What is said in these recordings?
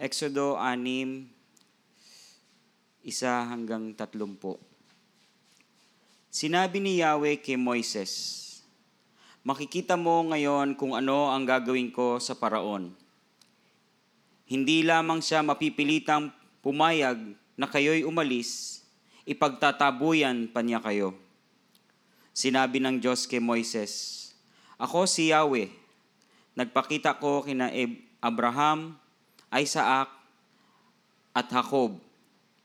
Exodo 6, isa hanggang tatlumpo. Sinabi ni Yahweh kay Moises, Makikita mo ngayon kung ano ang gagawin ko sa paraon. Hindi lamang siya mapipilitang pumayag na kayo'y umalis, ipagtatabuyan pa niya kayo. Sinabi ng Diyos kay Moises, Ako si Yahweh, nagpakita ko kina Ab- Abraham, Isaac, at Jacob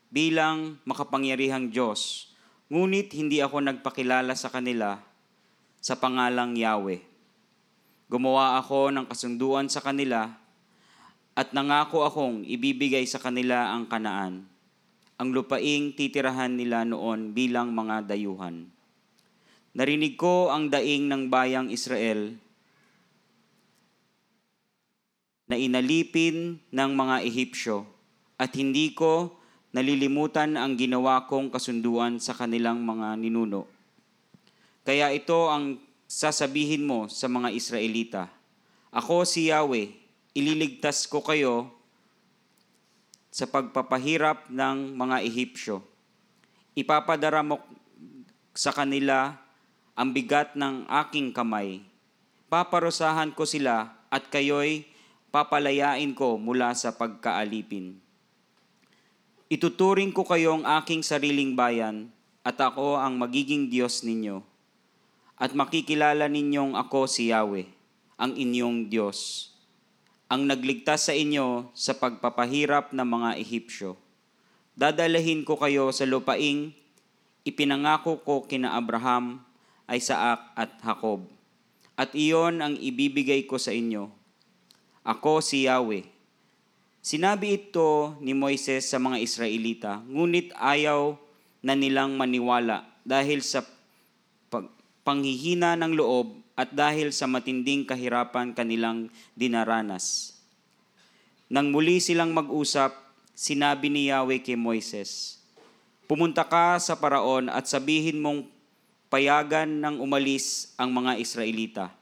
bilang makapangyarihang Diyos. Ngunit hindi ako nagpakilala sa kanila sa pangalang Yahweh. Gumawa ako ng kasunduan sa kanila at nangako akong ibibigay sa kanila ang kanaan, ang lupaing titirahan nila noon bilang mga dayuhan. Narinig ko ang daing ng bayang Israel na inalipin ng mga Ehipsyo at hindi ko nalilimutan ang ginawa kong kasunduan sa kanilang mga ninuno. Kaya ito ang sasabihin mo sa mga Israelita. Ako si Yahweh, ililigtas ko kayo sa pagpapahirap ng mga Ehipsyo. Ipapadara mo sa kanila ang bigat ng aking kamay. Paparusahan ko sila at kayo'y papalayain ko mula sa pagkaalipin. Ituturing ko kayong aking sariling bayan at ako ang magiging Diyos ninyo. At makikilala ninyong ako si Yahweh, ang inyong Diyos, ang nagligtas sa inyo sa pagpapahirap ng mga Ehipsyo. Dadalahin ko kayo sa lupaing ipinangako ko kina Abraham, Isaac at Jacob. At iyon ang ibibigay ko sa inyo. Ako si Yahweh, Sinabi ito ni Moises sa mga Israelita, ngunit ayaw na nilang maniwala dahil sa pag- panghihina ng loob at dahil sa matinding kahirapan kanilang dinaranas. Nang muli silang mag-usap, sinabi ni Yahweh kay Moises, Pumunta ka sa paraon at sabihin mong payagan ng umalis ang mga Israelita.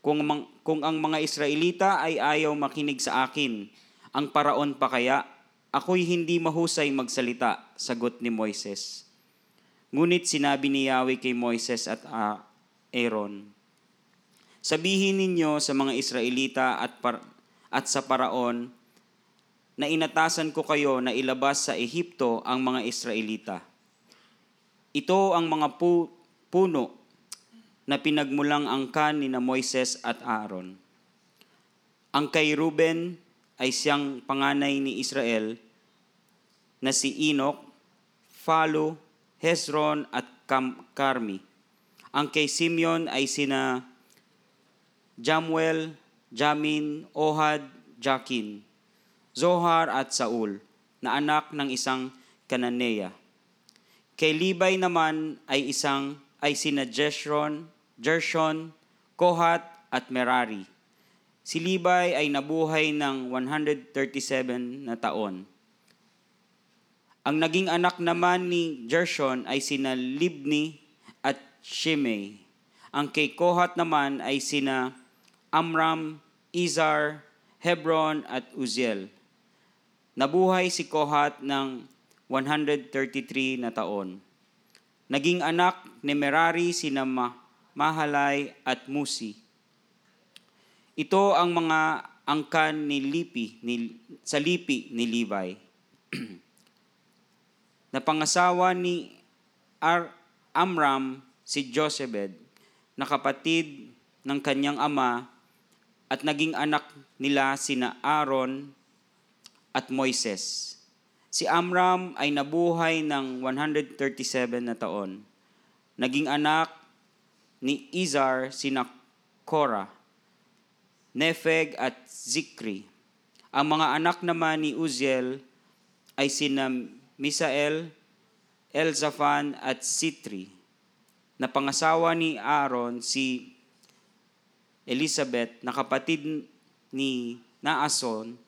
Kung, mang- kung ang mga Israelita ay ayaw makinig sa akin, ang paraon pa kaya? Ako'y hindi mahusay magsalita, sagot ni Moises. Ngunit sinabi ni Yahweh kay Moises at ah, Aaron, Sabihin ninyo sa mga Israelita at, par- at sa paraon na inatasan ko kayo na ilabas sa Ehipto ang mga Israelita. Ito ang mga pu- puno na pinagmulang angkan ni na Moises at Aaron. Ang kay Ruben ay siyang panganay ni Israel na si Enoch, Phalu, Hezron at Cam- Carmi. Ang kay Simeon ay sina Jamuel, Jamin, Ohad, Jakin, Zohar at Saul, na anak ng isang Kananeya. Kay Libay naman ay isang ay sina Jeshron, Gershon, Kohat at Merari. Si Libay ay nabuhay ng 137 na taon. Ang naging anak naman ni Gershon ay sina Libni at Shimei. Ang kay Kohat naman ay sina Amram, Izar, Hebron at Uziel. Nabuhay si Kohat ng 133 na taon. Naging anak ni Merari sina Ma- Mahalay at Musi. Ito ang mga angkan ni Lipi, ni, sa Lipi ni Levi. na pangasawa ni Ar, Amram si Jochebed, na kapatid ng kanyang ama at naging anak nila sina Aaron at Moises. Si Amram ay nabuhay ng 137 na taon. Naging anak ni Izar sina Korah Nefeg at Zikri. Ang mga anak naman ni Uziel ay sina Misael, Elzaphan at Sitri, na pangasawa ni Aaron si Elizabeth na kapatid ni Naason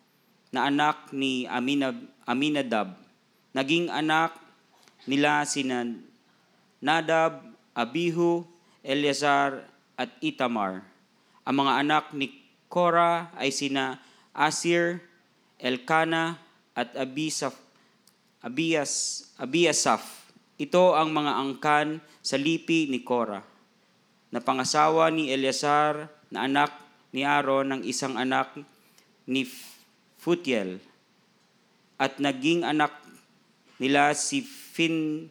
na anak ni Aminab, Aminadab. Naging anak nila sina Nadab, Abihu, Eleazar at Itamar. Ang mga anak ni Korah ay sina Asir, Elkana at Abisaf, Abias, Abiasaf. Ito ang mga angkan sa lipi ni Korah, na pangasawa ni Eleazar na anak ni Aaron ng isang anak ni Futiel at naging anak nila si Fin,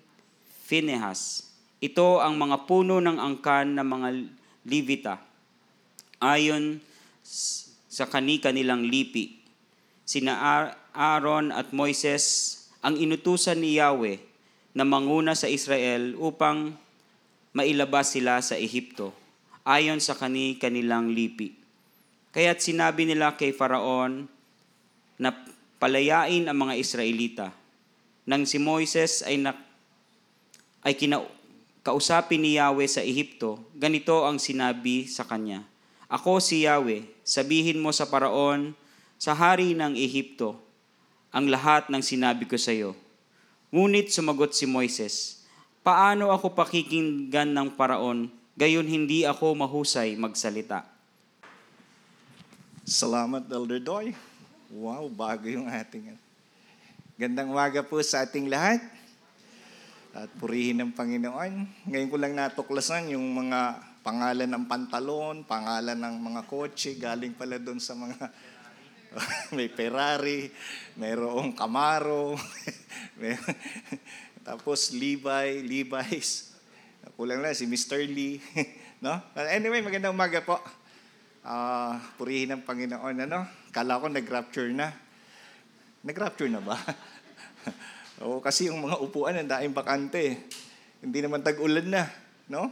Finehas. Ito ang mga puno ng angkan ng mga Levita ayon sa kani-kanilang lipi. Sina Ar- Aaron at Moises ang inutusan ni Yahweh na manguna sa Israel upang mailabas sila sa Ehipto ayon sa kani-kanilang lipi. Kaya't sinabi nila kay Faraon na palayain ang mga Israelita. Nang si Moises ay, na, ay kina, kausapin ni Yahweh sa Ehipto, ganito ang sinabi sa kanya, Ako si Yahweh, sabihin mo sa Paraon, sa hari ng Ehipto, ang lahat ng sinabi ko sa iyo. Ngunit sumagot si Moises, Paano ako pakikinggan ng Paraon, gayon hindi ako mahusay magsalita? Salamat, Elder Doy. Wow, bago yung ating... Gandang umaga po sa ating lahat. At purihin ng Panginoon. Ngayon ko lang natuklasan yung mga pangalan ng pantalon, pangalan ng mga kotse, galing pala doon sa mga may Ferrari, mayroong Camaro, may, tapos Levi, Levi's. Kulang lang si Mr. Lee. no? Anyway, magandang umaga po. Ah, purihin ng Panginoon. Ano? Kala ko nag-rapture na. Nag-rapture na ba? Oo, kasi yung mga upuan ang daing bakante. Hindi naman tag-ulan na. No?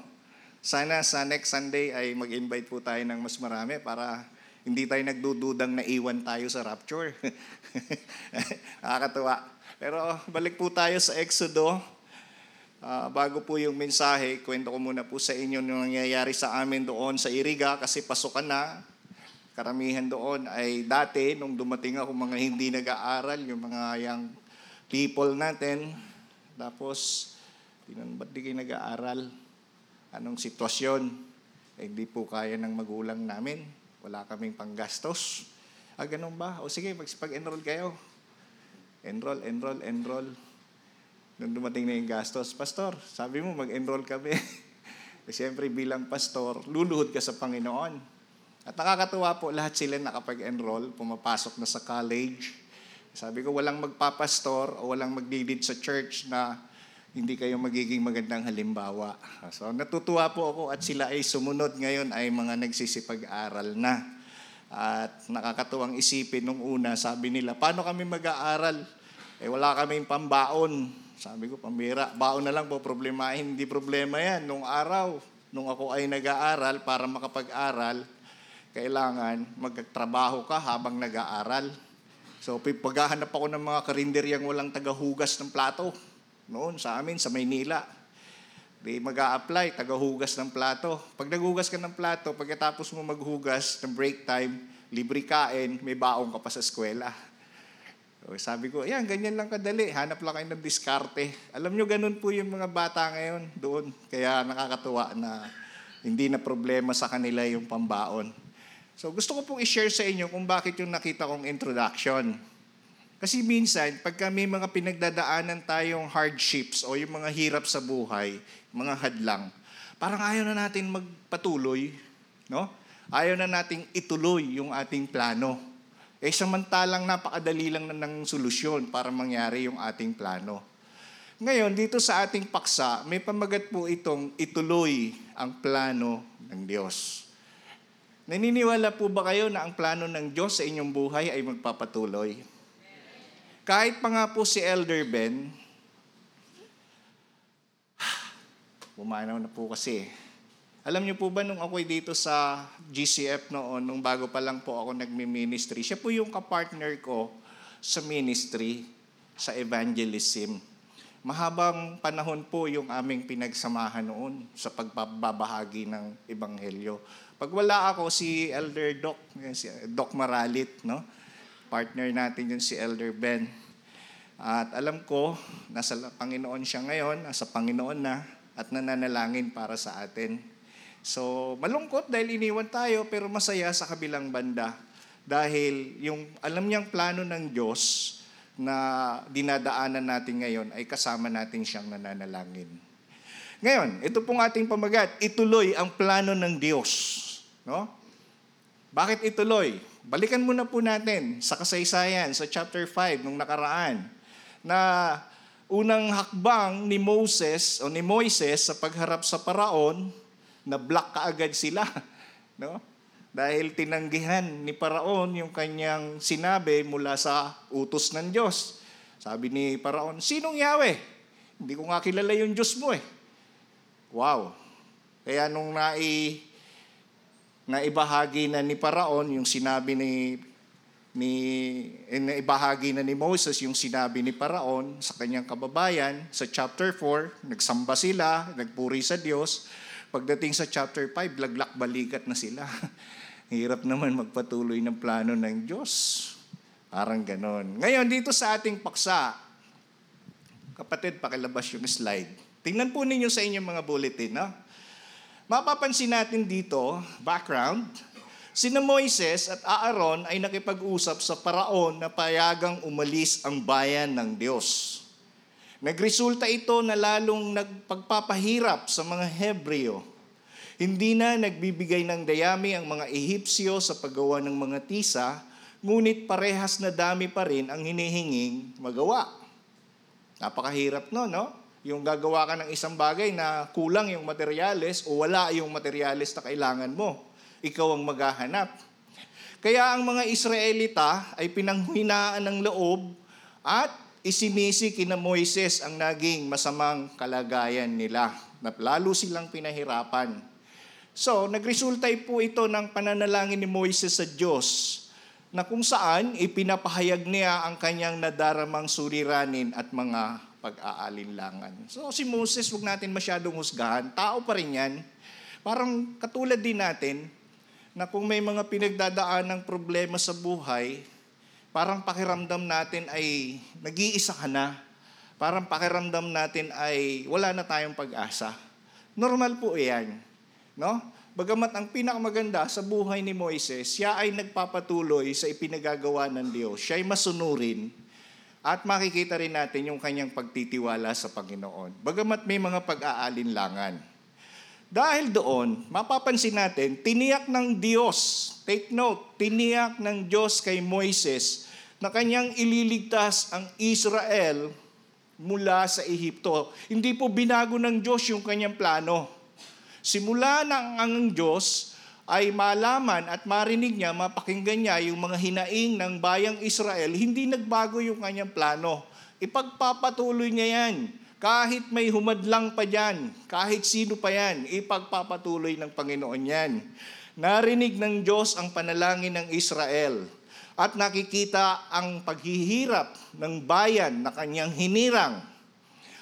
Sana sa next Sunday ay mag-invite po tayo ng mas marami para hindi tayo nagdududang naiwan tayo sa rapture. Nakakatuwa. Pero balik po tayo sa Exodo. Ah, bago po yung mensahe, kwento ko muna po sa inyo yung nangyayari sa amin doon sa Iriga kasi pasukan na. Karamihan doon ay dati, nung dumating ako mga hindi nag-aaral, yung mga young people natin. Tapos, tinan, ba't di kayo nag-aaral? Anong sitwasyon? Eh, hindi po kaya ng magulang namin. Wala kaming panggastos. Ah, ganun ba? O sige, mag-enroll kayo. Enroll, enroll, enroll. Nung dumating na yung gastos, Pastor, sabi mo mag-enroll kami. eh, Siyempre bilang pastor, luluhod ka sa Panginoon. At nakakatuwa po, lahat sila nakapag-enroll, pumapasok na sa college. Sabi ko, walang magpapastor o walang magdidid sa church na hindi kayo magiging magandang halimbawa. So natutuwa po ako at sila ay sumunod ngayon ay mga nagsisipag-aral na. At nakakatuwang isipin nung una, sabi nila, paano kami mag-aaral? Eh wala kaming pambaon. Sabi ko, pambira, baon na lang po problemahin. Hindi problema yan. Nung araw, nung ako ay nag-aaral, para makapag-aral, kailangan magtrabaho ka habang nag-aaral. So, paghahanap ako ng mga karinderyang walang tagahugas ng plato. Noon, sa amin, sa Maynila. Di mag apply tagahugas ng plato. Pag naghugas ka ng plato, pagkatapos mo maghugas ng break time, libre kain, may baong ka pa sa eskwela. So, sabi ko, ayan, ganyan lang kadali. Hanap lang kayo ng diskarte. Alam nyo, ganun po yung mga bata ngayon doon. Kaya nakakatuwa na hindi na problema sa kanila yung pambaon. So gusto ko pong i-share sa inyo kung bakit yung nakita kong introduction. Kasi minsan, pagka may mga pinagdadaanan tayong hardships o yung mga hirap sa buhay, mga hadlang, parang ayaw na natin magpatuloy, no? Ayaw na nating ituloy yung ating plano. Eh samantalang napakadali lang na ng solusyon para mangyari yung ating plano. Ngayon, dito sa ating paksa, may pamagat po itong ituloy ang plano ng Diyos. Naniniwala po ba kayo na ang plano ng Diyos sa inyong buhay ay magpapatuloy? Kahit pa nga po si Elder Ben, bumanaw na po kasi. Alam niyo po ba nung ako'y dito sa GCF noon, nung bago pa lang po ako nagmi-ministry, siya po yung kapartner ko sa ministry, sa evangelism. Mahabang panahon po yung aming pinagsamahan noon sa pagbabahagi ng ebanghelyo. Pag wala ako, si Elder Doc, si Doc Maralit, no? partner natin yun si Elder Ben. At alam ko, nasa Panginoon siya ngayon, nasa Panginoon na, at nananalangin para sa atin. So, malungkot dahil iniwan tayo, pero masaya sa kabilang banda. Dahil yung alam niyang plano ng Diyos na dinadaanan natin ngayon ay kasama natin siyang nananalangin. Ngayon, ito pong ating pamagat, ituloy ang plano ng Diyos. No? Bakit ituloy? Balikan muna po natin sa kasaysayan, sa chapter 5 nung nakaraan, na unang hakbang ni Moses o ni Moises sa pagharap sa paraon, na black kaagad sila. No? Dahil tinanggihan ni Paraon yung kanyang sinabi mula sa utos ng Diyos. Sabi ni Paraon, sinong Yahweh? Hindi ko nga kilala yung Diyos mo eh. Wow. Kaya nung nai, naibahagi na ni Paraon yung sinabi ni ni eh, naibahagi na ni Moses yung sinabi ni Paraon sa kanyang kababayan sa chapter 4, nagsamba sila, nagpuri sa Diyos. Pagdating sa chapter 5, laglak balikat na sila. Hirap naman magpatuloy ng plano ng Diyos. Parang ganon. Ngayon, dito sa ating paksa, kapatid, pakilabas yung slide. Tingnan po ninyo sa inyong mga bulletin. No? Mapapansin natin dito, background, Sina Moises at Aaron ay nakipag-usap sa paraon na payagang umalis ang bayan ng Diyos. Nagresulta ito na lalong nagpagpapahirap sa mga Hebreo. Hindi na nagbibigay ng dayami ang mga Ehipsyo sa paggawa ng mga tisa, ngunit parehas na dami pa rin ang hinihinging magawa. Napakahirap no, no? Yung gagawa ka ng isang bagay na kulang yung materyales o wala yung materyales na kailangan mo. Ikaw ang maghahanap. Kaya ang mga Israelita ay pinanghinaan ng loob at isinisi kina Moises ang naging masamang kalagayan nila. Na lalo silang pinahirapan. So, nagresulta po ito ng pananalangin ni Moises sa Diyos na kung saan ipinapahayag niya ang kanyang nadaramang suliranin at mga pag-aalinlangan. So si Moses, wag natin masyadong husgahan. Tao pa rin yan. Parang katulad din natin na kung may mga pinagdadaan ng problema sa buhay, parang pakiramdam natin ay nag-iisa ka na. Parang pakiramdam natin ay wala na tayong pag-asa. Normal po yan. No? Bagamat ang pinakamaganda sa buhay ni Moises, siya ay nagpapatuloy sa ipinagagawa ng Diyos. Siya ay masunurin at makikita rin natin yung kanyang pagtitiwala sa Panginoon. Bagamat may mga pag-aalinlangan. Dahil doon, mapapansin natin, tiniyak ng Diyos, take note, tiniyak ng Diyos kay Moises na kanyang ililigtas ang Israel mula sa Ehipto. Hindi po binago ng Diyos yung kanyang plano. Simula nang ang Diyos ay malaman at marinig niya, mapakinggan niya yung mga hinaing ng bayang Israel, hindi nagbago yung kanyang plano. Ipagpapatuloy niya yan kahit may humadlang pa dyan, kahit sino pa yan, ipagpapatuloy ng Panginoon yan. Narinig ng Diyos ang panalangin ng Israel at nakikita ang paghihirap ng bayan na kanyang hinirang.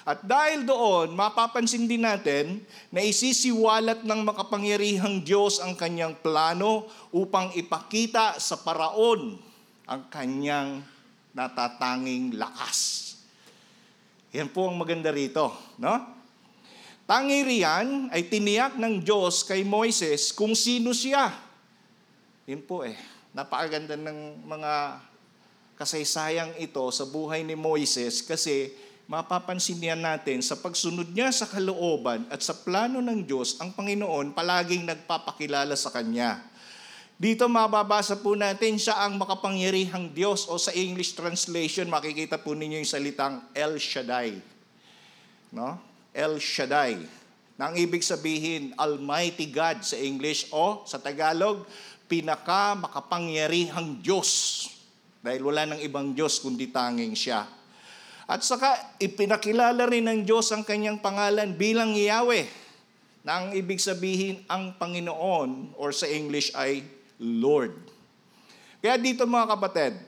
At dahil doon, mapapansin din natin na isisiwalat ng makapangyarihang Diyos ang kanyang plano upang ipakita sa paraon ang kanyang natatanging lakas. Yan po ang maganda rito. No? Tangi riyan ay tiniyak ng Diyos kay Moises kung sino siya. Yan po eh. Napakaganda ng mga kasaysayang ito sa buhay ni Moises kasi mapapansin niya natin sa pagsunod niya sa kalooban at sa plano ng Diyos, ang Panginoon palaging nagpapakilala sa Kanya. Dito mababasa po natin siya ang makapangyarihang Diyos o sa English translation makikita po ninyo yung salitang El Shaddai. No? El Shaddai. Na ang ibig sabihin Almighty God sa English o sa Tagalog pinaka makapangyarihang Diyos. Dahil wala nang ibang Diyos kundi tanging siya. At saka ipinakilala rin ng Diyos ang kanyang pangalan bilang Yahweh na ang ibig sabihin ang Panginoon or sa English ay Lord. Kaya dito mga kapatid,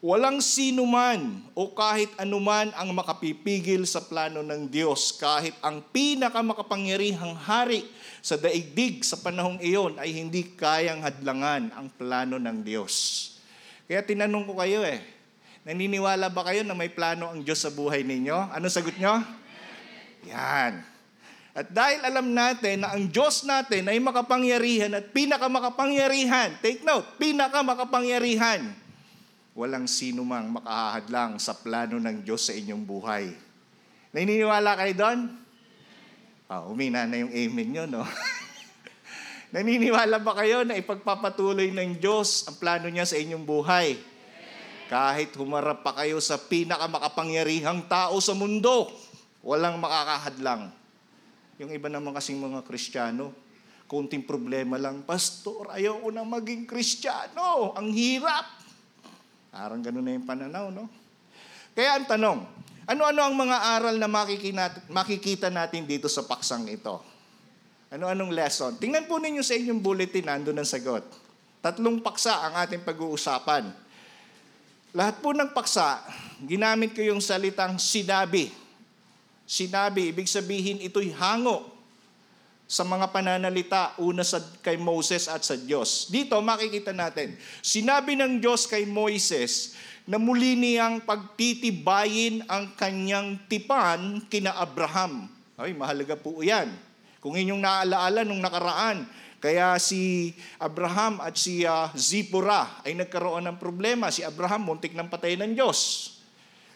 walang sino man o kahit anuman ang makapipigil sa plano ng Diyos kahit ang pinakamakapangyarihang hari sa daigdig sa panahong iyon ay hindi kayang hadlangan ang plano ng Diyos. Kaya tinanong ko kayo eh, naniniwala ba kayo na may plano ang Diyos sa buhay ninyo? Ano sagot nyo? Yan. At dahil alam natin na ang Diyos natin ay makapangyarihan at pinakamakapangyarihan, take note, pinakamakapangyarihan, walang sino mang makahadlang sa plano ng Diyos sa inyong buhay. Naniniwala kayo doon? Ah, umina na yung amen nyo, no? Naniniwala ba kayo na ipagpapatuloy ng Diyos ang plano niya sa inyong buhay? Kahit humarap pa kayo sa pinakamakapangyarihang tao sa mundo, walang makakahadlang. Yung iba naman kasing mga Kristiyano, konting problema lang, Pastor, ayoko na maging Kristiyano. Ang hirap. Parang ganun na yung pananaw, no? Kaya ang tanong, ano-ano ang mga aral na makikita, natin dito sa paksang ito? Ano-anong lesson? Tingnan po ninyo sa inyong bulletin, nandun ang sagot. Tatlong paksa ang ating pag-uusapan. Lahat po ng paksa, ginamit ko yung salitang sinabi. Sinabi, ibig sabihin ito'y hango sa mga pananalita una sa kay Moses at sa Diyos. Dito makikita natin, sinabi ng Diyos kay Moises na muli niyang pagtitibayin ang kanyang tipan kina Abraham. Ay, mahalaga po 'yan. Kung inyong naalaala nung nakaraan, kaya si Abraham at si uh, Zipporah ay nagkaroon ng problema. Si Abraham muntik ng patay ng Diyos.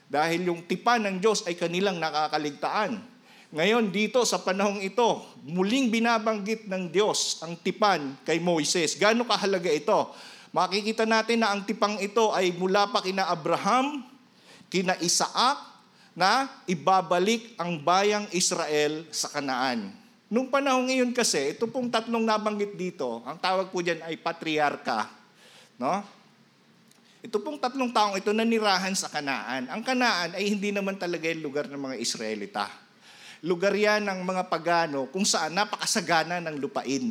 Dahil yung tipan ng Diyos ay kanilang nakakaligtaan. Ngayon dito sa panahong ito, muling binabanggit ng Diyos ang tipan kay Moises. Gaano kahalaga ito? Makikita natin na ang tipang ito ay mula pa kina Abraham, kina Isaac, na ibabalik ang bayang Israel sa Kanaan. Nung panahon ngayon kasi, ito pong tatlong nabanggit dito, ang tawag po dyan ay patriarka. No? Ito pong tatlong taong ito nanirahan sa Kanaan. Ang Kanaan ay hindi naman talaga yung lugar ng mga Israelita. Lugar yan ng mga pagano kung saan napakasagana ng lupain.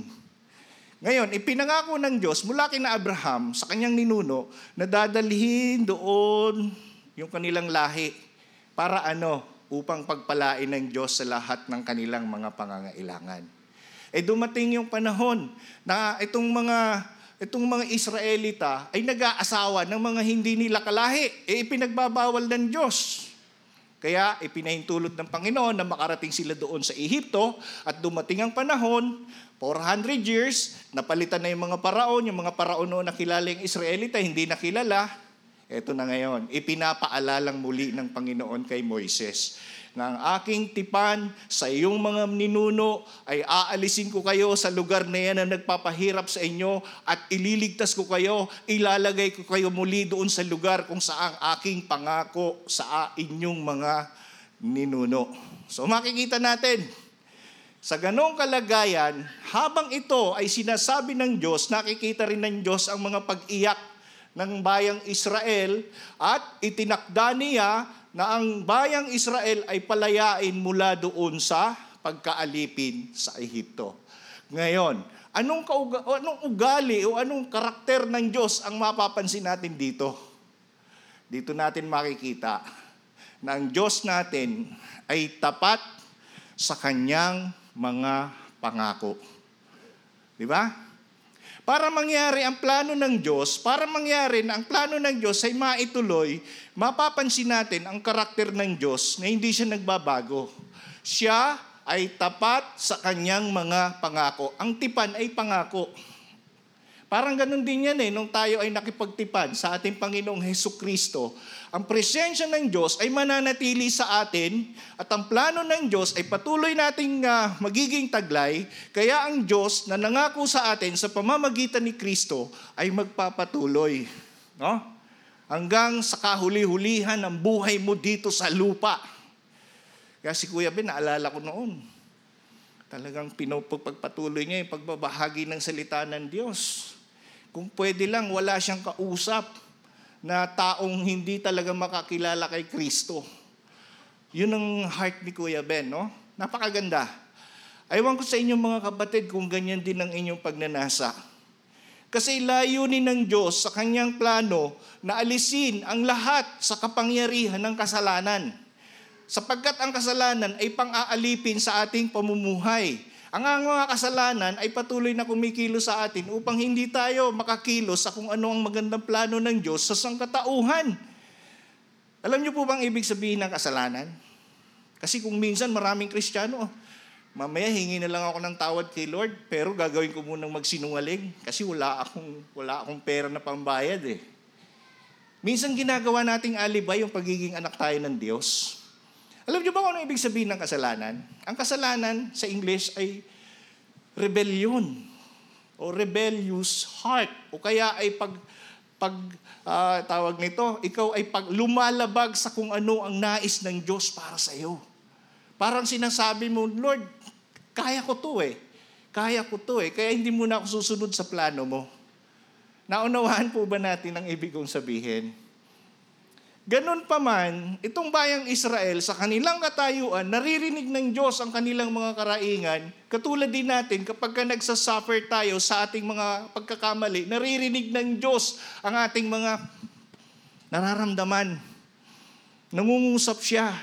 Ngayon, ipinangako ng Diyos mula kina Abraham sa kanyang ninuno na dadalhin doon yung kanilang lahi para ano, upang pagpalain ng Diyos sa lahat ng kanilang mga pangangailangan. Eh dumating yung panahon na itong mga itong mga Israelita ay nag-aasawa ng mga hindi nila kalahi. Eh ipinagbabawal ng Diyos. Kaya ipinahintulot ng Panginoon na makarating sila doon sa Ehipto at dumating ang panahon, 400 years, napalitan na yung mga paraon, yung mga paraon noon na kilala yung Israelita, hindi nakilala, ito na ngayon, ipinapaalalang muli ng Panginoon kay Moises na ang aking tipan sa iyong mga ninuno ay aalisin ko kayo sa lugar na yan na nagpapahirap sa inyo at ililigtas ko kayo, ilalagay ko kayo muli doon sa lugar kung saan aking pangako sa inyong mga ninuno. So makikita natin, sa ganong kalagayan, habang ito ay sinasabi ng Diyos, nakikita rin ng Diyos ang mga pag-iyak ng bayang Israel at itinakda niya na ang bayang Israel ay palayain mula doon sa pagkaalipin sa Ehipto. Ngayon, anong, kauga, anong ugali o anong karakter ng Diyos ang mapapansin natin dito? Dito natin makikita na ang Diyos natin ay tapat sa kanyang mga pangako. Di ba? Para mangyari ang plano ng Diyos, para mangyari na ang plano ng Diyos ay maituloy, mapapansin natin ang karakter ng Diyos na hindi siya nagbabago. Siya ay tapat sa kanyang mga pangako. Ang tipan ay pangako. Parang ganun din yan eh, nung tayo ay nakipagtipan sa ating Panginoong Heso Kristo, ang presensya ng Diyos ay mananatili sa atin at ang plano ng Diyos ay patuloy nating uh, magiging taglay, kaya ang Diyos na nangako sa atin sa pamamagitan ni Kristo ay magpapatuloy. No? Hanggang sa kahuli-hulihan ng buhay mo dito sa lupa. Kaya si Kuya Ben, naalala ko noon, talagang pinapagpatuloy niya yung pagbabahagi ng salita ng Diyos. Kung pwede lang, wala siyang kausap na taong hindi talaga makakilala kay Kristo. Yun ang heart ni Kuya Ben, no? Napakaganda. Aywan ko sa inyong mga kapatid kung ganyan din ang inyong pagnanasa. Kasi layunin ng Diyos sa kanyang plano na alisin ang lahat sa kapangyarihan ng kasalanan. Sapagkat ang kasalanan ay pang-aalipin sa ating pamumuhay. Ang mga kasalanan ay patuloy na kumikilos sa atin upang hindi tayo makakilos sa kung ano ang magandang plano ng Diyos sa sangkatauhan. Alam niyo po bang ibig sabihin ng kasalanan? Kasi kung minsan maraming Kristiyano, Mamaya hingi na lang ako ng tawad kay Lord, pero gagawin ko munang magsinungaling kasi wala akong, wala akong pera na pambayad eh. Minsan ginagawa nating alibay yung pagiging anak tayo ng Diyos. Alam niyo ba kung ano ibig sabihin ng kasalanan? Ang kasalanan sa English ay rebellion o rebellious heart o kaya ay pag pag ah, tawag nito, ikaw ay pag lumalabag sa kung ano ang nais ng Diyos para sa iyo. Parang sinasabi mo, Lord, kaya ko to eh. Kaya ko to eh. Kaya hindi mo na ako susunod sa plano mo. Naunawaan po ba natin ang ibig kong sabihin? Ganon pa man, itong bayang Israel sa kanilang katayuan, naririnig ng Diyos ang kanilang mga karaingan. Katulad din natin, kapag ka nagsasuffer tayo sa ating mga pagkakamali, naririnig ng Diyos ang ating mga nararamdaman. Nangungusap siya.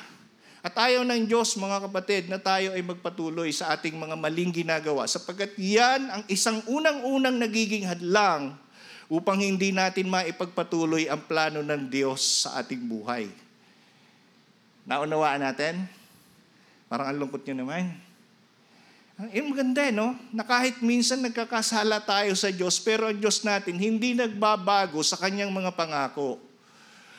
At ayaw ng Diyos, mga kapatid, na tayo ay magpatuloy sa ating mga maling ginagawa sapagkat yan ang isang unang-unang nagiging hadlang upang hindi natin maipagpatuloy ang plano ng Diyos sa ating buhay. Naunawaan natin? Parang ang lungkot nyo naman. Eh, maganda eh, no? Na kahit minsan nagkakasala tayo sa Diyos, pero ang Diyos natin hindi nagbabago sa kanyang mga pangako.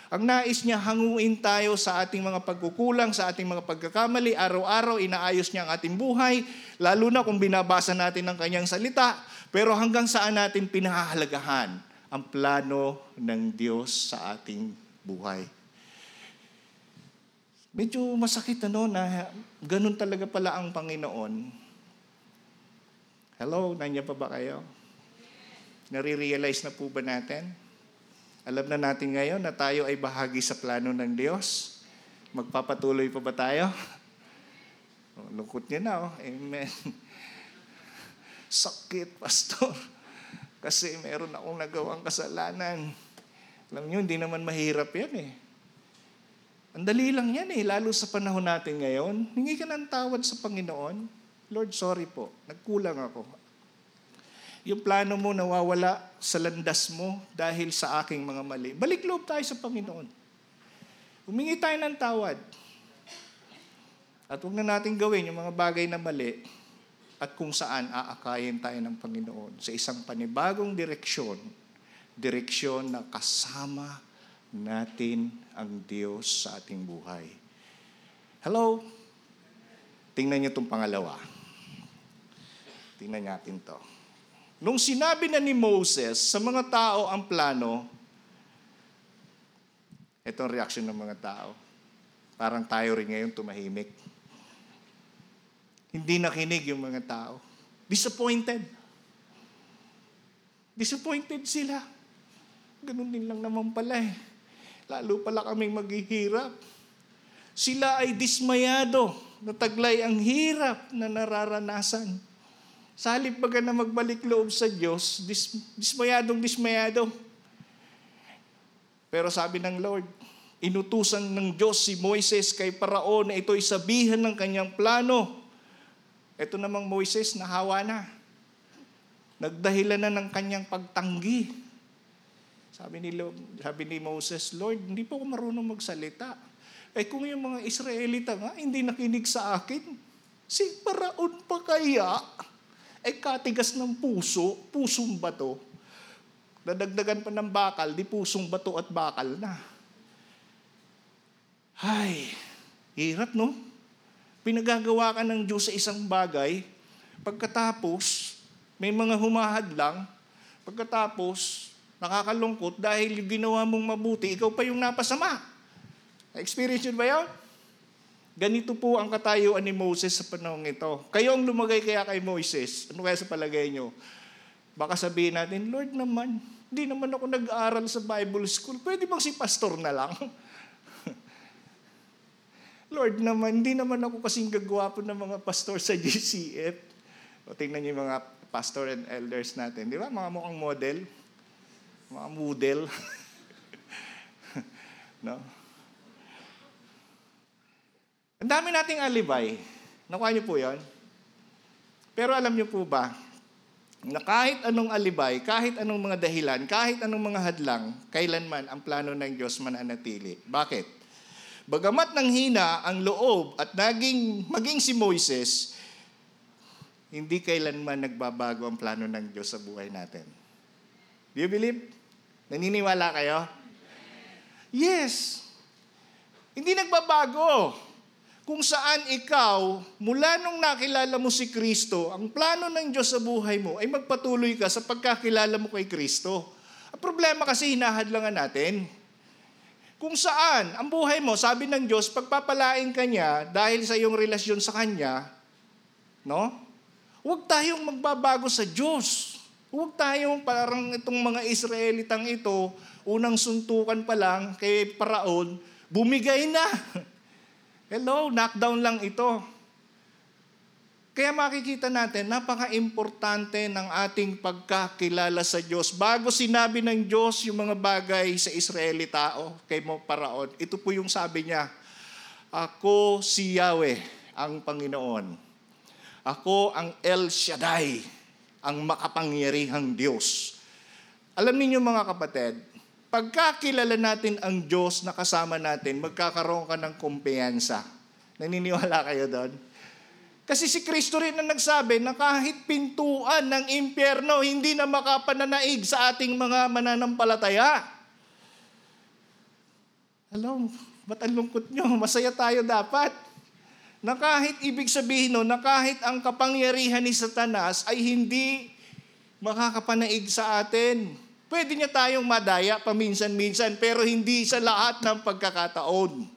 Ang nais niya, hanguin tayo sa ating mga pagkukulang, sa ating mga pagkakamali. Araw-araw, inaayos niya ang ating buhay, lalo na kung binabasa natin ang kanyang salita. Pero hanggang saan natin pinahahalagahan ang plano ng Diyos sa ating buhay. Medyo masakit ano na ganun talaga pala ang Panginoon. Hello, nandiyan pa ba kayo? Nare-realize na po ba natin? Alam na natin ngayon na tayo ay bahagi sa plano ng Diyos. Magpapatuloy pa ba tayo? Oh, lungkot niya na, oh. Amen. Sakit, pastor. Kasi meron akong nagawang kasalanan. Alam niyo, hindi naman mahirap yan eh. Ang dali lang yan eh, lalo sa panahon natin ngayon. Hingi ka ng tawad sa Panginoon. Lord, sorry po, nagkulang ako. Yung plano mo nawawala sa landas mo dahil sa aking mga mali. Balik loob tayo sa Panginoon. Humingi tayo ng tawad. At huwag na natin gawin yung mga bagay na mali at kung saan aakayin tayo ng Panginoon sa isang panibagong direksyon, direksyon na kasama natin ang Diyos sa ating buhay. Hello? Tingnan niyo itong pangalawa. Tingnan natin to. Nung sinabi na ni Moses sa mga tao ang plano, ito ang reaction ng mga tao. Parang tayo rin ngayon tumahimik. Hindi nakinig yung mga tao. Disappointed. Disappointed sila. Ganun din lang naman pala eh. Lalo pala kaming maghihirap. Sila ay dismayado. Nataglay ang hirap na nararanasan. Sa halip na magbalik loob sa Diyos, dis, dismayadong dismayado. Pero sabi ng Lord, inutusan ng Diyos si Moises kay Paraon na ito'y sabihan ng kanyang plano. Ito namang Moises, nahawa na. Nagdahilan na ng kanyang pagtanggi. Sabi ni, Lord, sabi ni Moses, Lord, hindi po ako marunong magsalita. Eh kung yung mga Israelita nga, hindi nakinig sa akin, si Paraon pa kaya? Eh katigas ng puso, pusong bato. Nadagdagan pa ng bakal, di pusong bato at bakal na. Ay, hirap no? Pinagagawa ka ng Diyos sa isang bagay, pagkatapos, may mga humahad lang, pagkatapos, nakakalungkot dahil ginawa mong mabuti, ikaw pa yung napasama. Experience yun ba yun? Ganito po ang katayuan ni Moses sa panahon ito. Kayo ang lumagay kaya kay Moses. Ano kaya sa palagay nyo? Baka sabihin natin, Lord naman, hindi naman ako nag-aaral sa Bible school. Pwede bang si pastor na lang? Lord naman, hindi naman ako kasing gagwapo ng mga pastor sa GCF. O tingnan niyo yung mga pastor and elders natin. Di ba? Mga mukhang model. Mga model. no? Ang dami nating alibay. Nakuha niyo po yon. Pero alam niyo po ba, na kahit anong alibay, kahit anong mga dahilan, kahit anong mga hadlang, kailanman ang plano ng Diyos mananatili. Bakit? Bagamat nang hina ang loob at naging, maging si Moises, hindi kailanman nagbabago ang plano ng Diyos sa buhay natin. Do you believe? Naniniwala kayo? Yes. Hindi nagbabago. Kung saan ikaw, mula nung nakilala mo si Kristo, ang plano ng Diyos sa buhay mo ay magpatuloy ka sa pagkakilala mo kay Kristo. Ang problema kasi hinahadlangan natin. Kung saan, ang buhay mo, sabi ng Diyos, pagpapalain ka niya dahil sa iyong relasyon sa Kanya, no? Huwag tayong magbabago sa Diyos. Huwag tayong parang itong mga Israelitang ito, unang suntukan pa lang kay Paraon, bumigay na. Hello, knockdown lang ito. Kaya makikita natin, napaka-importante ng ating pagkakilala sa Diyos. Bago sinabi ng Diyos yung mga bagay sa Israeli tao, kay mo paraon, ito po yung sabi niya, Ako si Yahweh, ang Panginoon. Ako ang El Shaddai, ang makapangyarihang Diyos. Alam niyo mga kapatid, pagkakilala natin ang Diyos na kasama natin, magkakaroon ka ng kumpiyansa. Naniniwala kayo doon? Kasi si Kristo rin ang nagsabi na kahit pintuan ng impyerno, hindi na makapananaig sa ating mga mananampalataya. Hello, ba't ang lungkot nyo? Masaya tayo dapat. Na kahit ibig sabihin no, na kahit ang kapangyarihan ni Satanas ay hindi makakapanaig sa atin. Pwede niya tayong madaya paminsan-minsan, pero hindi sa lahat ng pagkakataon.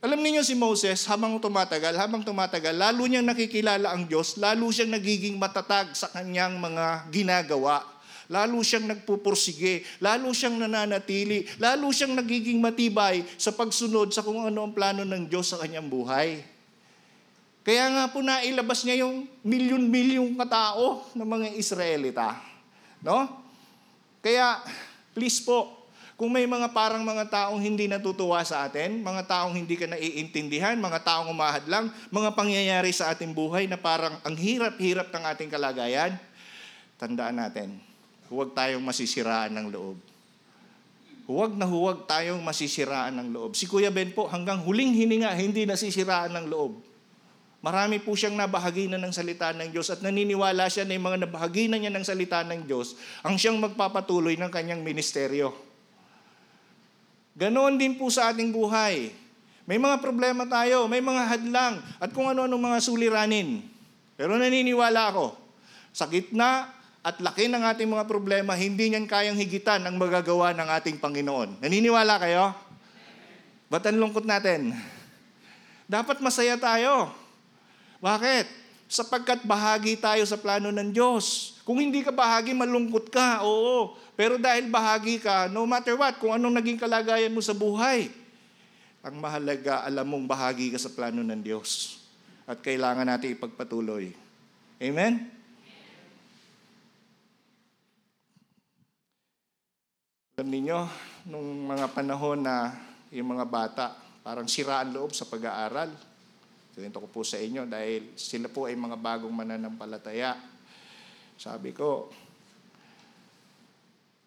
Alam niyo si Moses, habang tumatagal, habang tumatagal, lalo niyang nakikilala ang Diyos, lalo siyang nagiging matatag sa kanyang mga ginagawa. Lalo siyang nagpupursige, lalo siyang nananatili, lalo siyang nagiging matibay sa pagsunod sa kung ano ang plano ng Diyos sa kanyang buhay. Kaya nga po nailabas niya yung milyon-milyong katao ng mga Israelita. No? Kaya, please po, kung may mga parang mga taong hindi natutuwa sa atin, mga taong hindi ka naiintindihan, mga taong umahad lang, mga pangyayari sa ating buhay na parang ang hirap-hirap ng ating kalagayan, tandaan natin, huwag tayong masisiraan ng loob. Huwag na huwag tayong masisiraan ng loob. Si Kuya Ben po, hanggang huling hininga, hindi nasisiraan ng loob. Marami po siyang nabahagi na ng salita ng Diyos at naniniwala siya na yung mga nabahagi na niya ng salita ng Diyos ang siyang magpapatuloy ng kanyang ministeryo. Ganoon din po sa ating buhay. May mga problema tayo, may mga hadlang, at kung ano-ano mga suliranin. Pero naniniwala ako, sa gitna at laki ng ating mga problema, hindi niyan kayang higitan ang magagawa ng ating Panginoon. Naniniwala kayo? Ba't ang lungkot natin? Dapat masaya tayo. Bakit? Sapagkat bahagi tayo sa plano ng Diyos. Kung hindi ka bahagi, malungkot ka. Oo. Pero dahil bahagi ka, no matter what, kung anong naging kalagayan mo sa buhay, ang mahalaga, alam mong bahagi ka sa plano ng Diyos. At kailangan natin ipagpatuloy. Amen? Alam ninyo, nung mga panahon na yung mga bata, parang siraan loob sa pag-aaral. Ganito ko po sa inyo dahil sila po ay mga bagong mananampalataya. Sabi ko,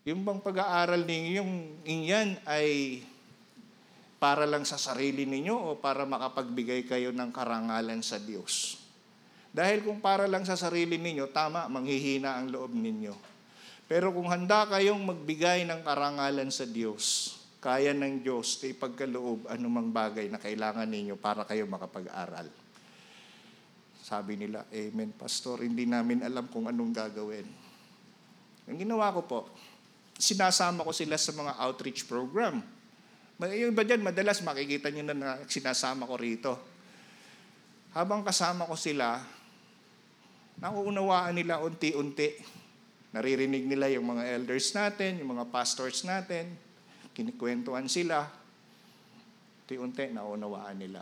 yung bang pag-aaral ninyong inyan ay para lang sa sarili ninyo o para makapagbigay kayo ng karangalan sa Diyos? Dahil kung para lang sa sarili ninyo, tama, manghihina ang loob ninyo. Pero kung handa kayong magbigay ng karangalan sa Diyos, kaya ng Diyos na ipagkaloob anumang bagay na kailangan ninyo para kayo makapag-aral. Sabi nila, Amen, Pastor, hindi namin alam kung anong gagawin. Ang ginawa ko po, sinasama ko sila sa mga outreach program. Yung iba dyan, madalas makikita nyo na, na sinasama ko rito. Habang kasama ko sila, nauunawaan nila unti-unti. Naririnig nila yung mga elders natin, yung mga pastors natin, kinikwentuhan sila. Unti-unti, naunawaan nila.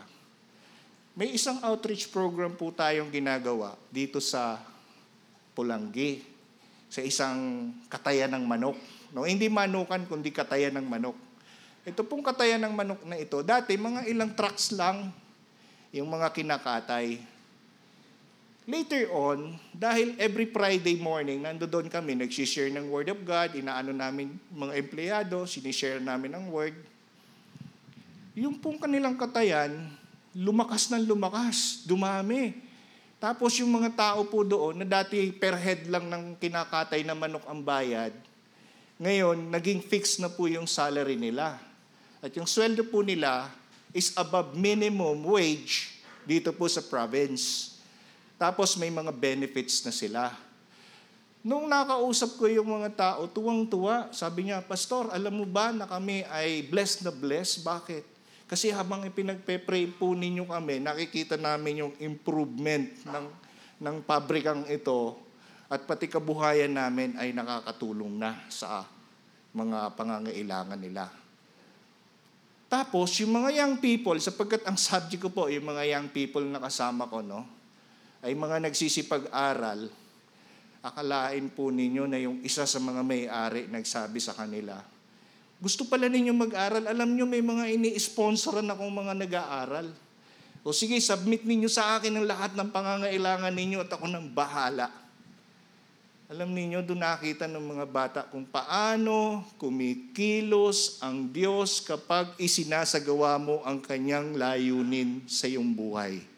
May isang outreach program po tayong ginagawa dito sa Pulanggi, sa isang katayan ng manok. No, hindi manukan kundi katayan ng manok. Ito pong katayan ng manok na ito, dati mga ilang trucks lang yung mga kinakatay. Later on, dahil every Friday morning, nando doon kami, nagsishare ng Word of God, inaano namin mga empleyado, sinishare namin ang Word. Yung pong kanilang katayan, lumakas ng lumakas, dumami. Tapos yung mga tao po doon na dati per head lang ng kinakatay na manok ang bayad, ngayon naging fixed na po yung salary nila. At yung sweldo po nila is above minimum wage dito po sa province. Tapos may mga benefits na sila. Nung nakausap ko yung mga tao, tuwang-tuwa. Sabi niya, Pastor, alam mo ba na kami ay blessed na blessed? Bakit? Kasi habang ipinagpe-pray po ninyo kami, nakikita namin yung improvement ng, ng pabrikang ito at pati kabuhayan namin ay nakakatulong na sa mga pangangailangan nila. Tapos, yung mga young people, sapagkat ang subject ko po, yung mga young people na kasama ko, no, ay mga nagsisipag-aral, akalain po ninyo na yung isa sa mga may-ari nagsabi sa kanila, gusto pala ninyo mag-aral, alam nyo may mga ini-sponsoran akong mga nag-aaral. O sige, submit ninyo sa akin ang lahat ng pangangailangan ninyo at ako nang bahala. Alam ninyo, doon nakita ng mga bata kung paano kumikilos ang Diyos kapag isinasagawa mo ang kanyang layunin sa iyong buhay.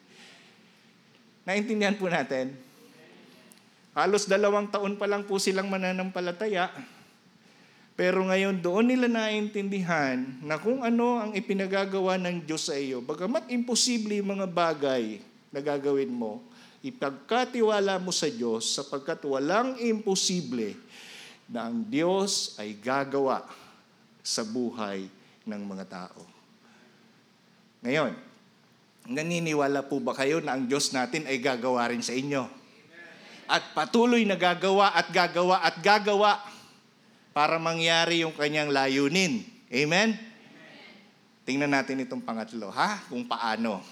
Naintindihan po natin? Halos dalawang taon pa lang po silang mananampalataya. Pero ngayon doon nila naintindihan na kung ano ang ipinagagawa ng Diyos sa iyo, bagamat imposible yung mga bagay na gagawin mo, ipagkatiwala mo sa Diyos sapagkat walang imposible na ang Diyos ay gagawa sa buhay ng mga tao. Ngayon, naniniwala po ba kayo na ang Diyos natin ay gagawa rin sa inyo? At patuloy na gagawa at gagawa at gagawa para mangyari yung kanyang layunin. Amen? Tingnan natin itong pangatlo, ha? Kung paano.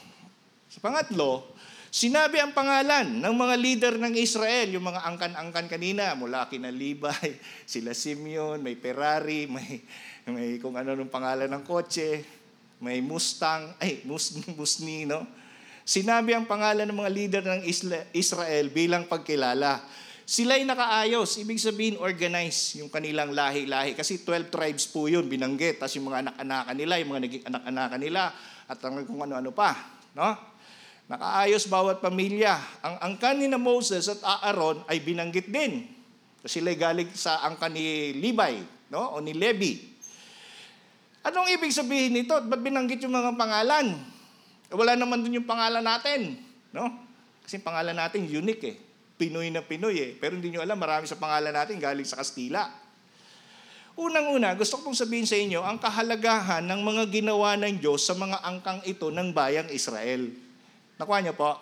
Sa pangatlo, sinabi ang pangalan ng mga leader ng Israel, yung mga angkan-angkan kanina, mula kina Libay, sila Simeon, may Ferrari, may, may kung ano nung pangalan ng kotse, may Mustang, ay, Mus, Musni, no? Sinabi ang pangalan ng mga leader ng Israel bilang pagkilala. Sila'y nakaayos, ibig sabihin organize yung kanilang lahi-lahi. Kasi 12 tribes po yun, binanggit. Tapos yung mga anak-anakan nila, yung mga naging anak-anakan nila, at ang kung ano-ano pa. No? Nakaayos bawat pamilya. Ang angkan ni Moses at Aaron ay binanggit din. Kasi sila'y galing sa angkan ni Levi, no? o ni Levi. Anong ibig sabihin nito? Ba't binanggit yung mga pangalan? Wala naman dun yung pangalan natin. No? Kasi pangalan natin unique eh. Pinoy na Pinoy eh. Pero hindi nyo alam, marami sa pangalan natin galing sa Kastila. Unang-una, gusto ko pong sabihin sa inyo, ang kahalagahan ng mga ginawa ng Diyos sa mga angkang ito ng bayang Israel. Nakuha niyo po?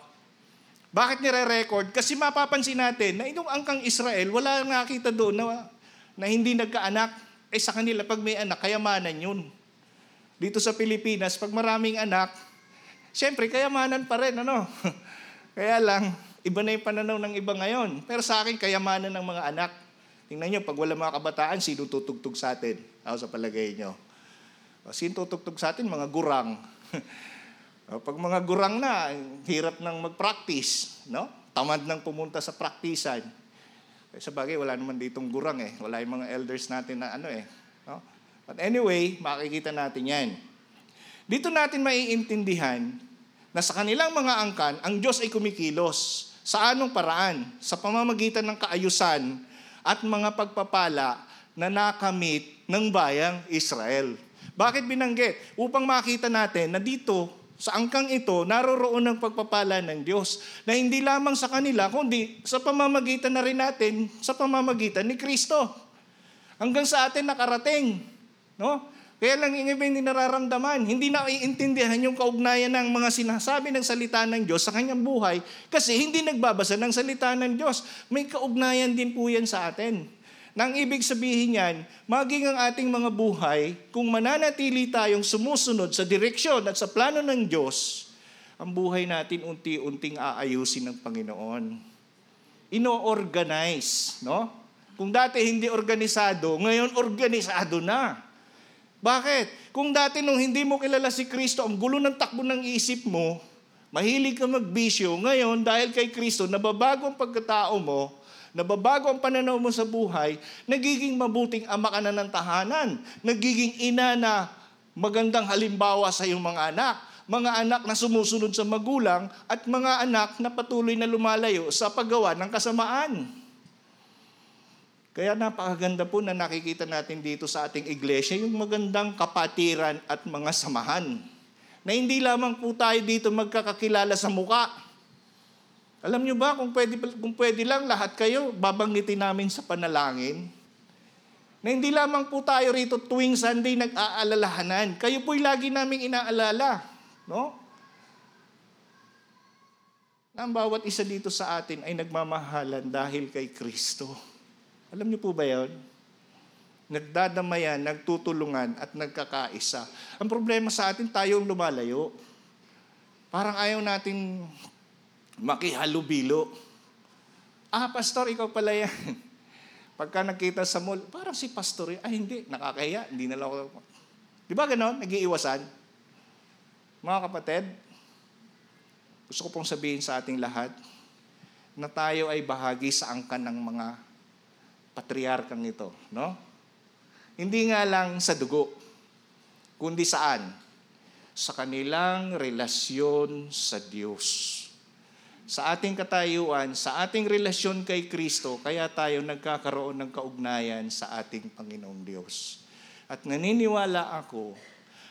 Bakit nire-record? Kasi mapapansin natin na itong angkang Israel, wala nakita doon na, na hindi nagkaanak. Eh sa kanila, pag may anak, kayamanan yun. Dito sa Pilipinas, pag maraming anak, Siyempre, kayamanan pa rin, ano? Kaya lang, iba na yung pananaw ng iba ngayon. Pero sa akin, kayamanan ng mga anak. Tingnan nyo, pag wala mga kabataan, sino tutugtog sa atin? Ako sa palagay nyo. Sino tutugtog sa atin? Mga gurang. pag mga gurang na, hirap nang mag-practice. No? Tamad nang pumunta sa praktisan. Eh, sa bagay, wala naman ditong gurang eh. Wala yung mga elders natin na ano eh. No? But anyway, makikita natin yan. Dito natin maiintindihan na sa kanilang mga angkan, ang Diyos ay kumikilos. Sa anong paraan? Sa pamamagitan ng kaayusan at mga pagpapala na nakamit ng bayang Israel. Bakit binanggit? Upang makita natin na dito, sa angkang ito, naroroon ang pagpapala ng Diyos na hindi lamang sa kanila, kundi sa pamamagitan na rin natin, sa pamamagitan ni Kristo. Hanggang sa atin nakarating. No? Kaya lang yung iba hindi nararamdaman, hindi na iintindihan yung kaugnayan ng mga sinasabi ng salita ng Diyos sa kanyang buhay kasi hindi nagbabasa ng salita ng Diyos. May kaugnayan din po yan sa atin. Nang ibig sabihin yan, maging ang ating mga buhay, kung mananatili tayong sumusunod sa direksyon at sa plano ng Diyos, ang buhay natin unti-unting aayusin ng Panginoon. Ino-organize, no? Kung dati hindi organisado, ngayon organisado na. Bakit? Kung dati nung hindi mo kilala si Kristo, ang gulo ng takbo ng isip mo, mahilig ka magbisyo, ngayon dahil kay Kristo, nababago ang pagkatao mo, nababago ang pananaw mo sa buhay, nagiging mabuting ama ka na ng tahanan, nagiging ina na magandang halimbawa sa iyong mga anak, mga anak na sumusunod sa magulang, at mga anak na patuloy na lumalayo sa paggawa ng kasamaan. Kaya napakaganda po na nakikita natin dito sa ating iglesia yung magandang kapatiran at mga samahan. Na hindi lamang po tayo dito magkakakilala sa muka. Alam nyo ba, kung pwede, kung pwede lang lahat kayo, babanggitin namin sa panalangin. Na hindi lamang po tayo rito tuwing Sunday nag-aalalahanan. Kayo po'y lagi naming inaalala. No? Na ang bawat isa dito sa atin ay nagmamahalan dahil kay Kristo. Alam niyo po ba yun? Nagdadamayan, nagtutulungan at nagkakaisa. Ang problema sa atin, tayo ang lumalayo. Parang ayaw natin makihalubilo. Ah, pastor, ikaw pala yan. Pagka nakita sa mall, parang si pastor, ay hindi, nakakahiya, hindi na lang ako. Di ba ganon? Nag-iiwasan? Mga kapatid, gusto ko pong sabihin sa ating lahat na tayo ay bahagi sa angkan ng mga patriarkang ito, no? Hindi nga lang sa dugo, kundi saan? Sa kanilang relasyon sa Diyos. Sa ating katayuan, sa ating relasyon kay Kristo, kaya tayo nagkakaroon ng kaugnayan sa ating Panginoong Diyos. At naniniwala ako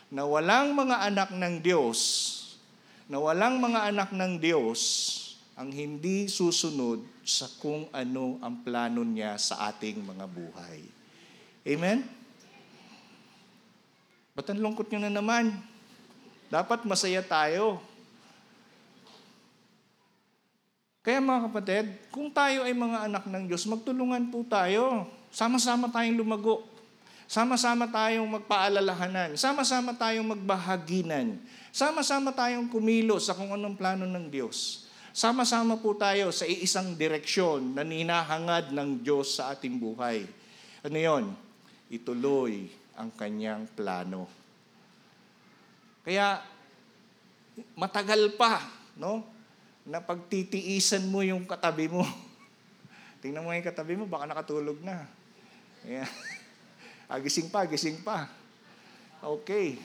na walang mga anak ng Diyos, na walang mga anak ng Diyos ang hindi susunod sa kung ano ang plano niya sa ating mga buhay. Amen? Ba't ang lungkot nyo na naman? Dapat masaya tayo. Kaya mga kapatid, kung tayo ay mga anak ng Diyos, magtulungan po tayo. Sama-sama tayong lumago. Sama-sama tayong magpaalalahanan. Sama-sama tayong magbahaginan. Sama-sama tayong kumilo sa kung anong plano ng Diyos. Sama-sama po tayo sa iisang direksyon na ninahangad ng Diyos sa ating buhay. Ano yon? Ituloy ang kanyang plano. Kaya matagal pa, no? Na pagtitiisan mo yung katabi mo. Tingnan mo yung katabi mo, baka nakatulog na. Yeah. Ah, gising pa, gising pa. Okay.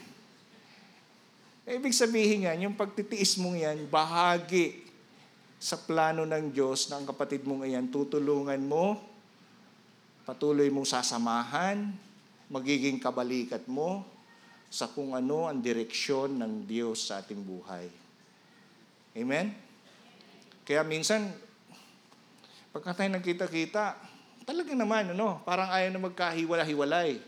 Ibig sabihin yan, yung pagtitiis mong yan, bahagi sa plano ng Diyos na ang kapatid mong iyan, tutulungan mo, patuloy mong sasamahan, magiging kabalikat mo sa kung ano ang direksyon ng Diyos sa ating buhay. Amen? Kaya minsan, pagka tayo nagkita-kita, talaga naman, ano, parang ayaw na magkahiwala-hiwalay.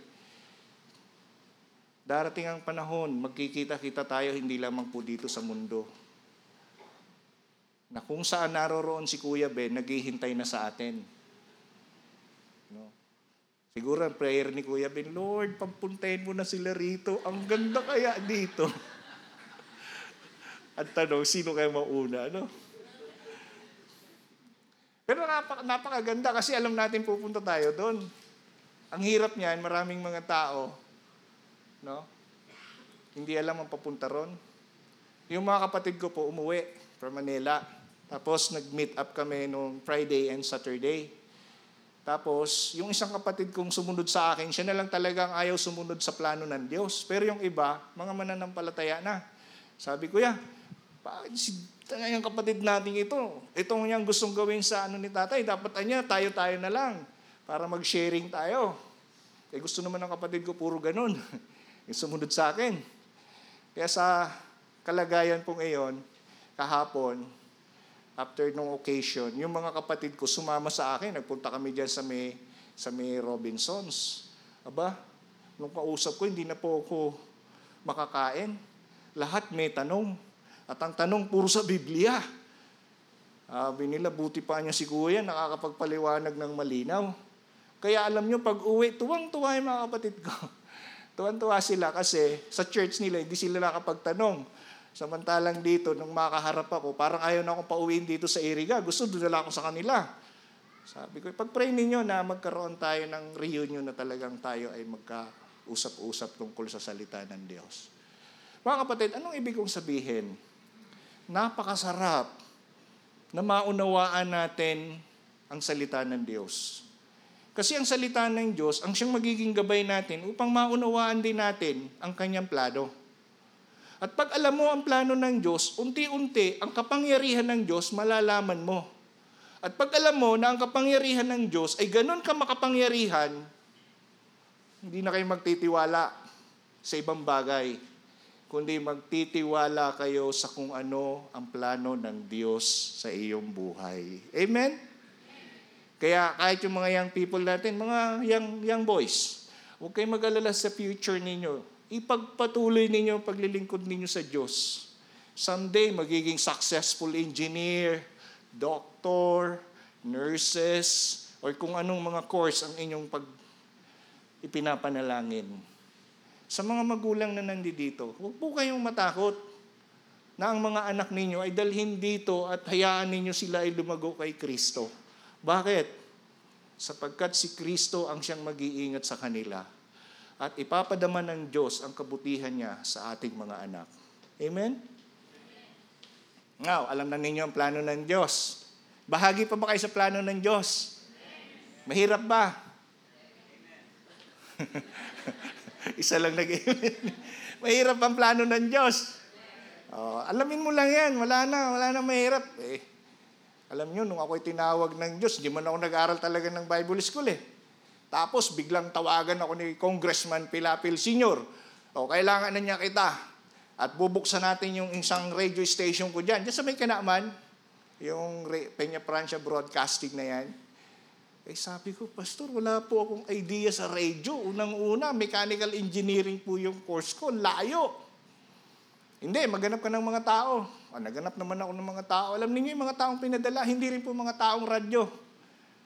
Darating ang panahon, magkikita-kita tayo hindi lamang po dito sa mundo. Na kung saan naroroon si Kuya Ben, naghihintay na sa atin. No? Siguro ang prayer ni Kuya Ben, Lord, pagpuntahin mo na sila rito. Ang ganda kaya dito. At tanong, sino kaya mauna? Ano? Pero napak, napakaganda kasi alam natin pupunta tayo doon. Ang hirap niyan, maraming mga tao, no? Hindi alam ang papunta ron. Yung mga kapatid ko po umuwi from Manila. Tapos nag-meet up kami noong Friday and Saturday. Tapos, yung isang kapatid kong sumunod sa akin, siya na lang talagang ayaw sumunod sa plano ng Diyos. Pero yung iba, mga mananampalataya na. Sabi ko, ya, bakit si yung kapatid natin ito, itong niyang gustong gawin sa ano ni tatay, dapat anya, tayo-tayo na lang para mag-sharing tayo. Eh gusto naman ng kapatid ko, puro ganun. yung sumunod sa akin. Kaya sa kalagayan pong iyon, kahapon, after nung occasion, yung mga kapatid ko sumama sa akin, nagpunta kami diyan sa may, sa may Robinsons. Aba, nung kausap ko, hindi na po ako makakain. Lahat may tanong. At ang tanong puro sa Biblia. Sabi nila, buti pa niya si Kuya, nakakapagpaliwanag ng malinaw. Kaya alam nyo, pag uwi, tuwang-tuwa yung mga kapatid ko. tuwang-tuwa sila kasi sa church nila, hindi sila nakapagtanong. Samantalang dito, nung makaharap ako, parang ayaw na akong pauwiin dito sa Iriga. Gusto, dinala ako sa kanila. Sabi ko, pag-pray ninyo na magkaroon tayo ng reunion na talagang tayo ay magka-usap-usap tungkol sa salita ng Diyos. Mga kapatid, anong ibig kong sabihin? Napakasarap na maunawaan natin ang salita ng Diyos. Kasi ang salita ng Diyos, ang siyang magiging gabay natin upang maunawaan din natin ang kanyang plano. At pag alam mo ang plano ng Diyos, unti-unti ang kapangyarihan ng Diyos malalaman mo. At pag alam mo na ang kapangyarihan ng Diyos ay ganun ka makapangyarihan, hindi na kayo magtitiwala sa ibang bagay, kundi magtitiwala kayo sa kung ano ang plano ng Diyos sa iyong buhay. Amen? Kaya kahit yung mga young people natin, mga young, young boys, huwag kayong mag-alala sa future ninyo. Ipagpatuloy ninyo ang paglilingkod ninyo sa Diyos. Someday, magiging successful engineer, doctor, nurses, or kung anong mga course ang inyong pag ipinapanalangin. Sa mga magulang na nandito, huwag po kayong matakot na ang mga anak ninyo ay dalhin dito at hayaan ninyo sila ay lumago kay Kristo. Bakit? Sapagkat si Kristo ang siyang mag-iingat sa kanila at ipapadama ng Diyos ang kabutihan niya sa ating mga anak. Amen? Now, alam na ninyo ang plano ng Diyos. Bahagi pa ba kayo sa plano ng Diyos? Mahirap ba? Isa lang nag Mahirap ang plano ng Diyos. Oh, alamin mo lang yan. Wala na, wala na mahirap. Eh, alam nyo, nung ako'y tinawag ng Diyos, di man ako nag-aral talaga ng Bible School eh. Tapos biglang tawagan ako ni Congressman Pilapil Sr. O, kailangan na niya kita. At bubuksan natin yung isang radio station ko dyan. Diyan sa may kanaman, yung Peña Francia Broadcasting na yan. Eh sabi ko, Pastor, wala po akong idea sa radio. Unang-una, mechanical engineering po yung course ko. Layo. Hindi, maghanap ka ng mga tao. O, naganap naman ako ng mga tao. Alam niyo yung mga taong pinadala, hindi rin po mga taong radyo.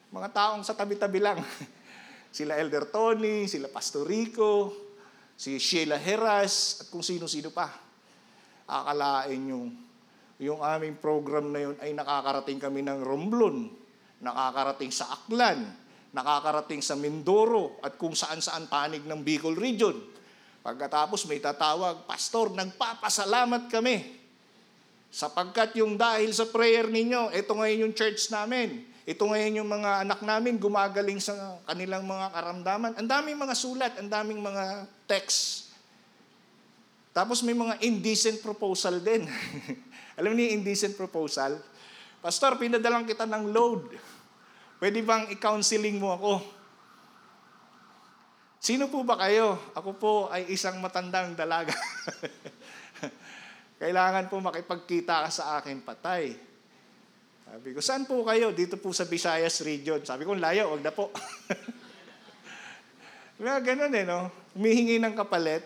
Mga taong sa tabi-tabi lang. sila Elder Tony, sila Pastor Rico, si Sheila Heras, at kung sino-sino pa. Akalain yung, yung aming program na yun ay nakakarating kami ng Romblon, nakakarating sa Aklan, nakakarating sa Mindoro, at kung saan-saan panig ng Bicol Region. Pagkatapos may tatawag, Pastor, nagpapasalamat kami. Sapagkat yung dahil sa prayer ninyo, ito ngayon yung church namin. Ito ngayon yung mga anak namin gumagaling sa kanilang mga karamdaman. Ang daming mga sulat, ang daming mga text. Tapos may mga indecent proposal din. Alam niyo indecent proposal? Pastor, pinadalang kita ng load. Pwede bang i-counseling mo ako? Sino po ba kayo? Ako po ay isang matandang dalaga. Kailangan po makipagkita ka sa akin patay. Sabi ko, saan po kayo? Dito po sa Visayas region. Sabi ko, layo, wag na po. Mga ganun eh, no? Humihingi ng kapalit.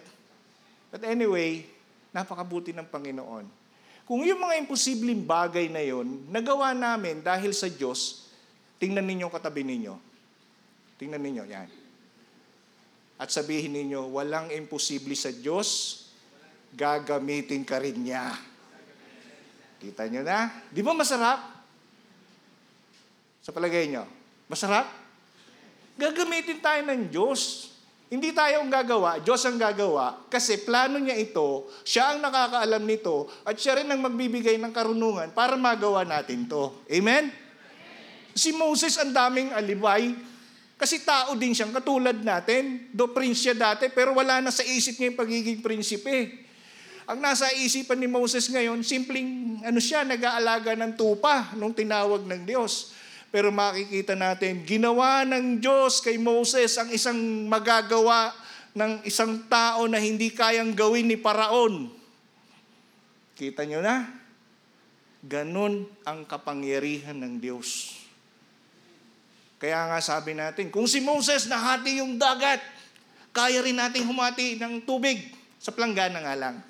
But anyway, napakabuti ng Panginoon. Kung yung mga imposibleng bagay na yon, nagawa namin dahil sa Diyos, tingnan ninyo katabi ninyo. Tingnan ninyo, yan. At sabihin ninyo, walang imposible sa Diyos, gagamitin ka rin niya. Kita nyo na? Di ba masarap? Sa palagay nyo, masarap? Gagamitin tayo ng Diyos. Hindi tayo ang gagawa, Diyos ang gagawa, kasi plano niya ito, siya ang nakakaalam nito, at siya rin ang magbibigay ng karunungan para magawa natin to. Amen? Si Moses, ang daming alibay, kasi tao din siyang katulad natin. Do prince siya dati, pero wala na sa isip niya yung pagiging prinsipe. Ang nasa isipan ni Moses ngayon, simpleng ano siya, nag-aalaga ng tupa nung tinawag ng Diyos. Pero makikita natin, ginawa ng Diyos kay Moses ang isang magagawa ng isang tao na hindi kayang gawin ni Paraon. Kita nyo na? Ganon ang kapangyarihan ng Diyos. Kaya nga sabi natin, kung si Moses nahati yung dagat, kaya rin nating humati ng tubig sa planggana nga lang.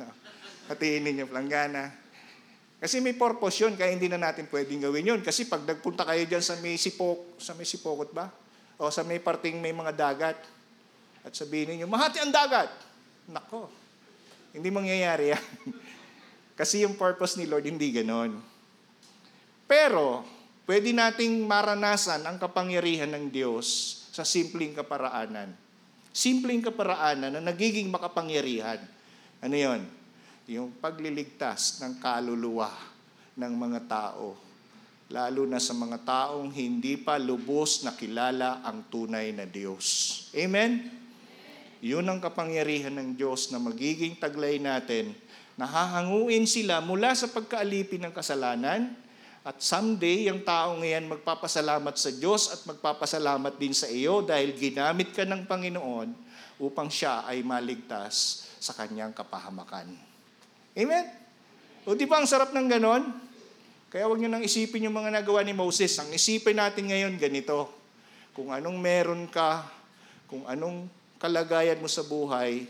Hatiin ninyo planggana. Kasi may purpose yun, kaya hindi na natin pwedeng gawin yun. Kasi pag nagpunta kayo dyan sa may sipok, sa may sipokot ba? O sa may parting may mga dagat, at sabihin ninyo, mahati ang dagat. Nako, hindi mangyayari yan. Kasi yung purpose ni Lord, hindi ganon. Pero, pwede nating maranasan ang kapangyarihan ng Diyos sa simpleng kaparaanan. Simpleng kaparaanan na nagiging makapangyarihan. Ano yon? Yung pagliligtas ng kaluluwa ng mga tao. Lalo na sa mga taong hindi pa lubos na kilala ang tunay na Diyos. Amen? Yun ang kapangyarihan ng Diyos na magiging taglay natin Nahahanguin sila mula sa pagkaalipin ng kasalanan at someday, yung tao ngayon magpapasalamat sa Diyos at magpapasalamat din sa iyo dahil ginamit ka ng Panginoon upang siya ay maligtas sa kanyang kapahamakan. Amen? O di ba ang sarap ng ganon? Kaya huwag nyo nang isipin yung mga nagawa ni Moses. Ang isipin natin ngayon ganito. Kung anong meron ka, kung anong kalagayan mo sa buhay,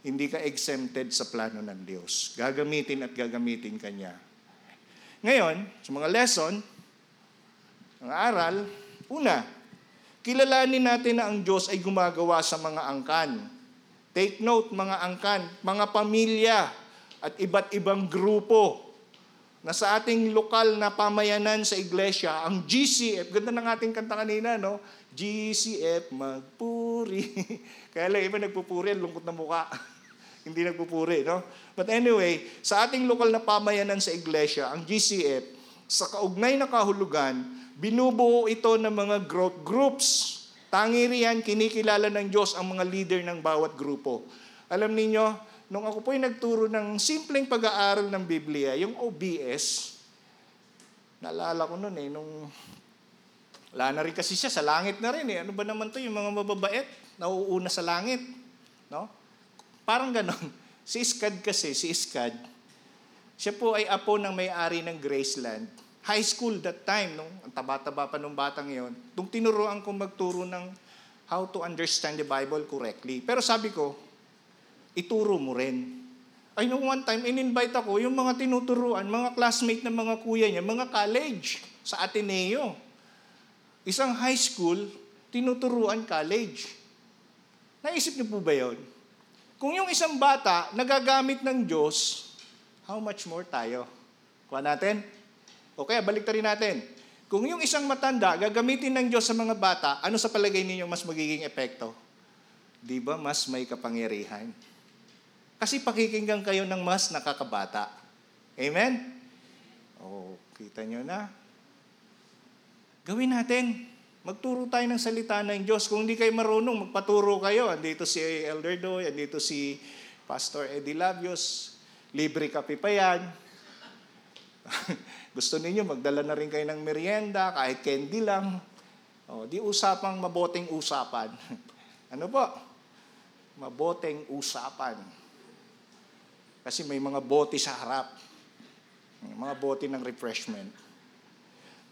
hindi ka exempted sa plano ng Diyos. Gagamitin at gagamitin ka niya. Ngayon, sa mga lesson, ang aral, una, kilalanin natin na ang Diyos ay gumagawa sa mga angkan. Take note, mga angkan, mga pamilya, at iba't ibang grupo na sa ating lokal na pamayanan sa iglesia, ang GCF, ganda ng ating kanta kanina, no? GCF, magpuri. Kaya lang, iba nagpupuri, ang lungkot na muka. Hindi nagpupuri, no? But anyway, sa ating lokal na pamayanan sa iglesia, ang GCF, sa kaugnay na kahulugan, binubuo ito ng mga growth groups. Tangi riyan, kinikilala ng Diyos ang mga leader ng bawat grupo. Alam ninyo, nung ako po'y nagturo ng simpleng pag-aaral ng Biblia, yung OBS, naalala ko noon eh, nung wala na rin kasi siya, sa langit na rin eh. Ano ba naman to yung mga mababait, nauuna sa langit. No? Parang ganon. Si Iskad kasi, si Iskad, siya po ay apo ng may-ari ng Graceland. High school that time, nung ang taba-taba pa nung batang yon. Nung tinuruan ko magturo ng how to understand the Bible correctly. Pero sabi ko, ituro mo rin. Ay, nung one time, in-invite ako, yung mga tinuturuan, mga classmate ng mga kuya niya, mga college sa Ateneo. Isang high school, tinuturuan college. Naisip niyo po ba yon? Kung yung isang bata nagagamit ng Diyos, how much more tayo? Kuha natin? O kaya balik rin natin. Kung yung isang matanda gagamitin ng Diyos sa mga bata, ano sa palagay ninyo mas magiging epekto? Di ba mas may kapangyarihan? Kasi pakikinggan kayo ng mas nakakabata. Amen? O, kita nyo na. Gawin natin. Magturo tayo ng salita ng Diyos. Kung hindi kayo marunong, magpaturo kayo. Andito si Elder Doy, andito si Pastor Eddie Labios. Libre kape pa yan. Gusto ninyo, magdala na rin kayo ng merienda, kahit candy lang. O, di usapang maboteng usapan. ano po? Maboteng usapan. Kasi may mga bote sa harap. Mga bote ng refreshment.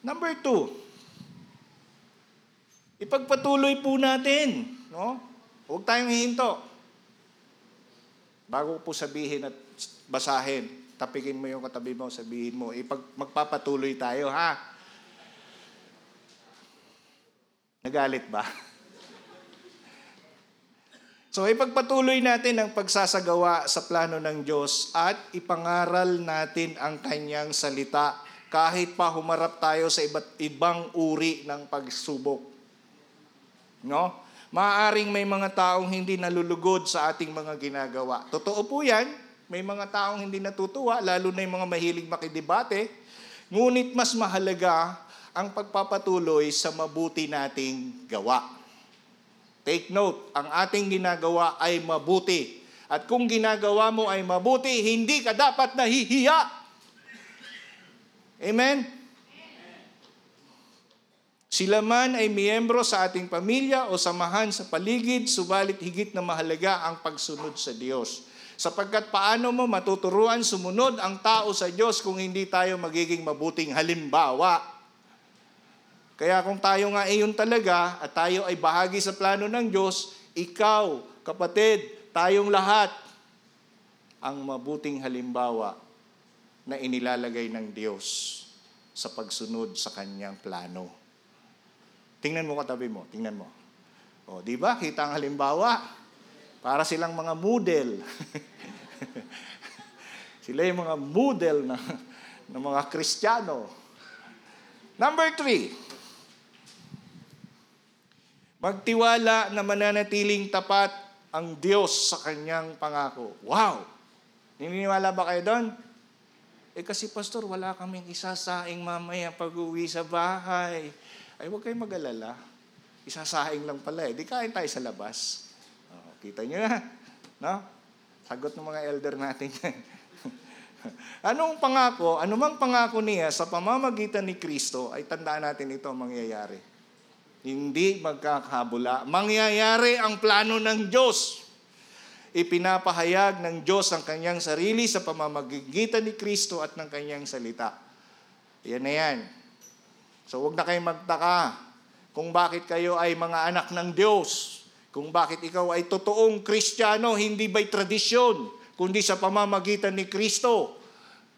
Number two, Ipagpatuloy po natin. No? Huwag tayong hihinto. Bago po sabihin at basahin, tapikin mo yung katabi mo, sabihin mo, ipag, magpapatuloy tayo, ha? Nagalit ba? So ipagpatuloy natin ang pagsasagawa sa plano ng Diyos at ipangaral natin ang kanyang salita kahit pa humarap tayo sa iba't ibang uri ng pagsubok. No? Maaring may mga taong hindi nalulugod sa ating mga ginagawa. Totoo po yan. May mga taong hindi natutuwa, lalo na yung mga mahilig makidebate. Ngunit mas mahalaga ang pagpapatuloy sa mabuti nating gawa. Take note, ang ating ginagawa ay mabuti. At kung ginagawa mo ay mabuti, hindi ka dapat nahihiya. Amen? Sila man ay miyembro sa ating pamilya o samahan sa paligid, subalit higit na mahalaga ang pagsunod sa Diyos. Sapagkat paano mo matuturuan sumunod ang tao sa Diyos kung hindi tayo magiging mabuting halimbawa? Kaya kung tayo nga iyon talaga at tayo ay bahagi sa plano ng Diyos, ikaw, kapatid, tayong lahat, ang mabuting halimbawa na inilalagay ng Diyos sa pagsunod sa kanyang plano. Tingnan mo katabi mo, tingnan mo. O, di ba? Kita ang halimbawa. Para silang mga model. Sila yung mga model na, ng mga Kristiyano. Number three, Magtiwala na mananatiling tapat ang Diyos sa kanyang pangako. Wow! Naniniwala ba kayo doon? Eh kasi pastor, wala kaming isasaing mamaya pag uwi sa bahay. Ay huwag kayong mag-alala. Isasaing lang pala eh. Di kain tayo sa labas. Oh, kita nyo na. No? Sagot ng mga elder natin. Anong pangako, anumang pangako niya sa pamamagitan ni Kristo ay tandaan natin ito ang mangyayari. Hindi magkakabula. Mangyayari ang plano ng Diyos. Ipinapahayag ng Diyos ang kanyang sarili sa pamamagitan ni Kristo at ng kanyang salita. Yan na yan. So huwag na kayong magtaka kung bakit kayo ay mga anak ng Diyos. Kung bakit ikaw ay totoong Kristiyano, hindi by tradisyon, kundi sa pamamagitan ni Kristo.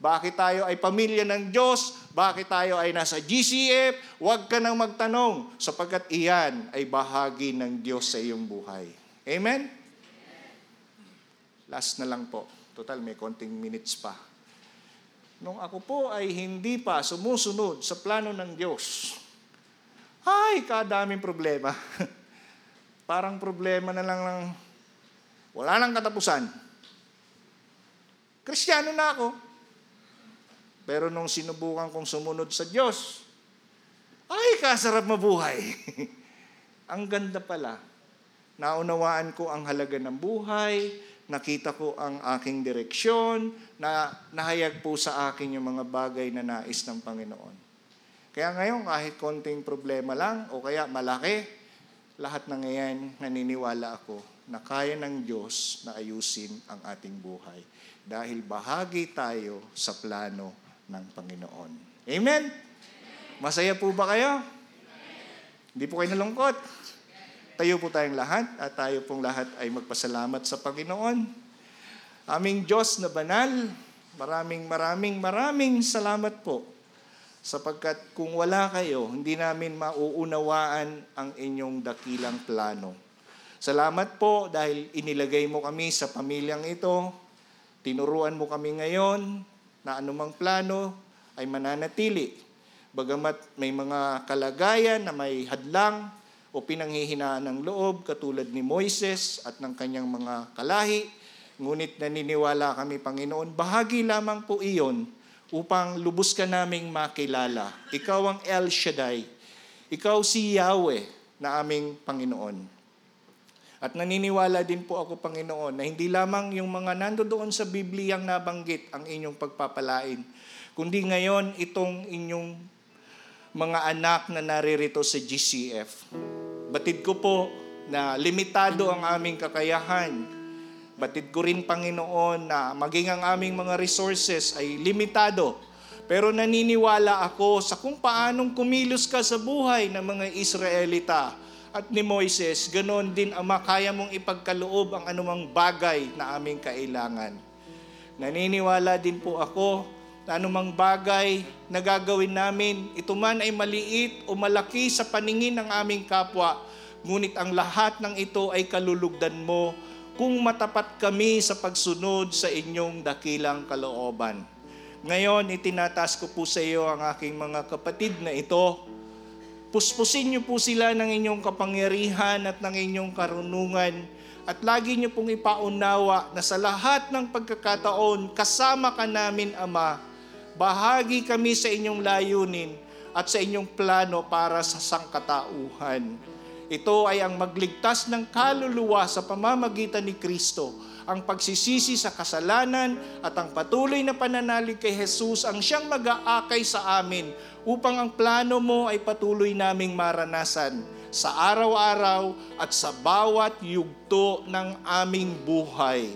Bakit tayo ay pamilya ng Diyos? Bakit tayo ay nasa GCF? Huwag ka nang magtanong sapagkat iyan ay bahagi ng Diyos sa iyong buhay. Amen? Last na lang po. Total, may konting minutes pa. Nung ako po ay hindi pa sumusunod sa plano ng Diyos, ay, kadaming problema. Parang problema na lang ng wala nang katapusan. Kristiyano na ako. Pero nung sinubukan kong sumunod sa Diyos, ay, kasarap mabuhay. ang ganda pala. Naunawaan ko ang halaga ng buhay, nakita ko ang aking direksyon, na nahayag po sa akin yung mga bagay na nais ng Panginoon. Kaya ngayon, kahit konting problema lang, o kaya malaki, lahat ng ngayon, naniniwala ako na kaya ng Diyos na ayusin ang ating buhay. Dahil bahagi tayo sa plano ng Panginoon. Amen? Masaya po ba kayo? Hindi po kayo nalungkot? Tayo po tayong lahat at tayo pong lahat ay magpasalamat sa Panginoon. Aming Diyos na banal, maraming maraming maraming salamat po sapagkat kung wala kayo, hindi namin mauunawaan ang inyong dakilang plano. Salamat po dahil inilagay mo kami sa pamilyang ito, tinuruan mo kami ngayon na anumang plano ay mananatili. Bagamat may mga kalagayan na may hadlang o pinanghihinaan ng loob katulad ni Moises at ng kanyang mga kalahi, ngunit naniniwala kami, Panginoon, bahagi lamang po iyon upang lubos ka naming makilala. Ikaw ang El Shaddai. Ikaw si Yahweh na aming Panginoon. At naniniwala din po ako, Panginoon, na hindi lamang yung mga nandoon sa Bibliyang nabanggit ang inyong pagpapalain, kundi ngayon itong inyong mga anak na naririto sa GCF. Batid ko po na limitado ang aming kakayahan. Batid ko rin, Panginoon, na maging ang aming mga resources ay limitado. Pero naniniwala ako sa kung paanong kumilos ka sa buhay ng mga Israelita at ni Moises, ganon din ang makaya mong ipagkaloob ang anumang bagay na aming kailangan. Naniniwala din po ako na anumang bagay na gagawin namin, ito man ay maliit o malaki sa paningin ng aming kapwa, ngunit ang lahat ng ito ay kalulugdan mo kung matapat kami sa pagsunod sa inyong dakilang kalooban. Ngayon, itinatas ko po sa iyo ang aking mga kapatid na ito Puspusin niyo po sila ng inyong kapangyarihan at ng inyong karunungan at lagi niyo pong ipaunawa na sa lahat ng pagkakataon kasama ka namin, Ama. Bahagi kami sa inyong layunin at sa inyong plano para sa sangkatauhan. Ito ay ang magligtas ng kaluluwa sa pamamagitan ni Kristo ang pagsisisi sa kasalanan at ang patuloy na pananalig kay Jesus ang siyang mag-aakay sa amin upang ang plano mo ay patuloy naming maranasan sa araw-araw at sa bawat yugto ng aming buhay.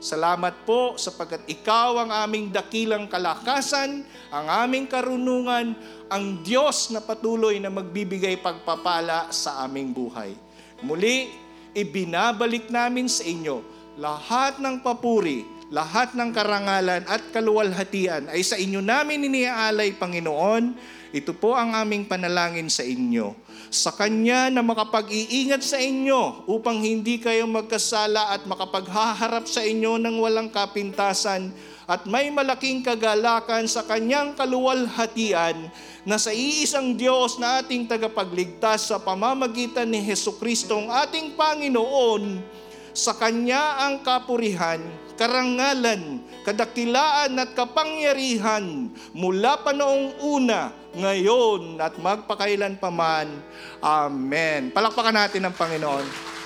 Salamat po sapagkat ikaw ang aming dakilang kalakasan, ang aming karunungan, ang Diyos na patuloy na magbibigay pagpapala sa aming buhay. Muli, ibinabalik namin sa inyo lahat ng papuri, lahat ng karangalan at kaluwalhatian ay sa inyo namin iniaalay, Panginoon. Ito po ang aming panalangin sa inyo. Sa Kanya na makapag-iingat sa inyo upang hindi kayo magkasala at makapaghaharap sa inyo ng walang kapintasan at may malaking kagalakan sa Kanyang kaluwalhatian na sa iisang Diyos na ating tagapagligtas sa pamamagitan ni Heso Kristong ating Panginoon, sa Kanya ang kapurihan, karangalan, kadakilaan at kapangyarihan mula pa noong una, ngayon at magpakailan paman. Amen. Palakpakan natin ang Panginoon.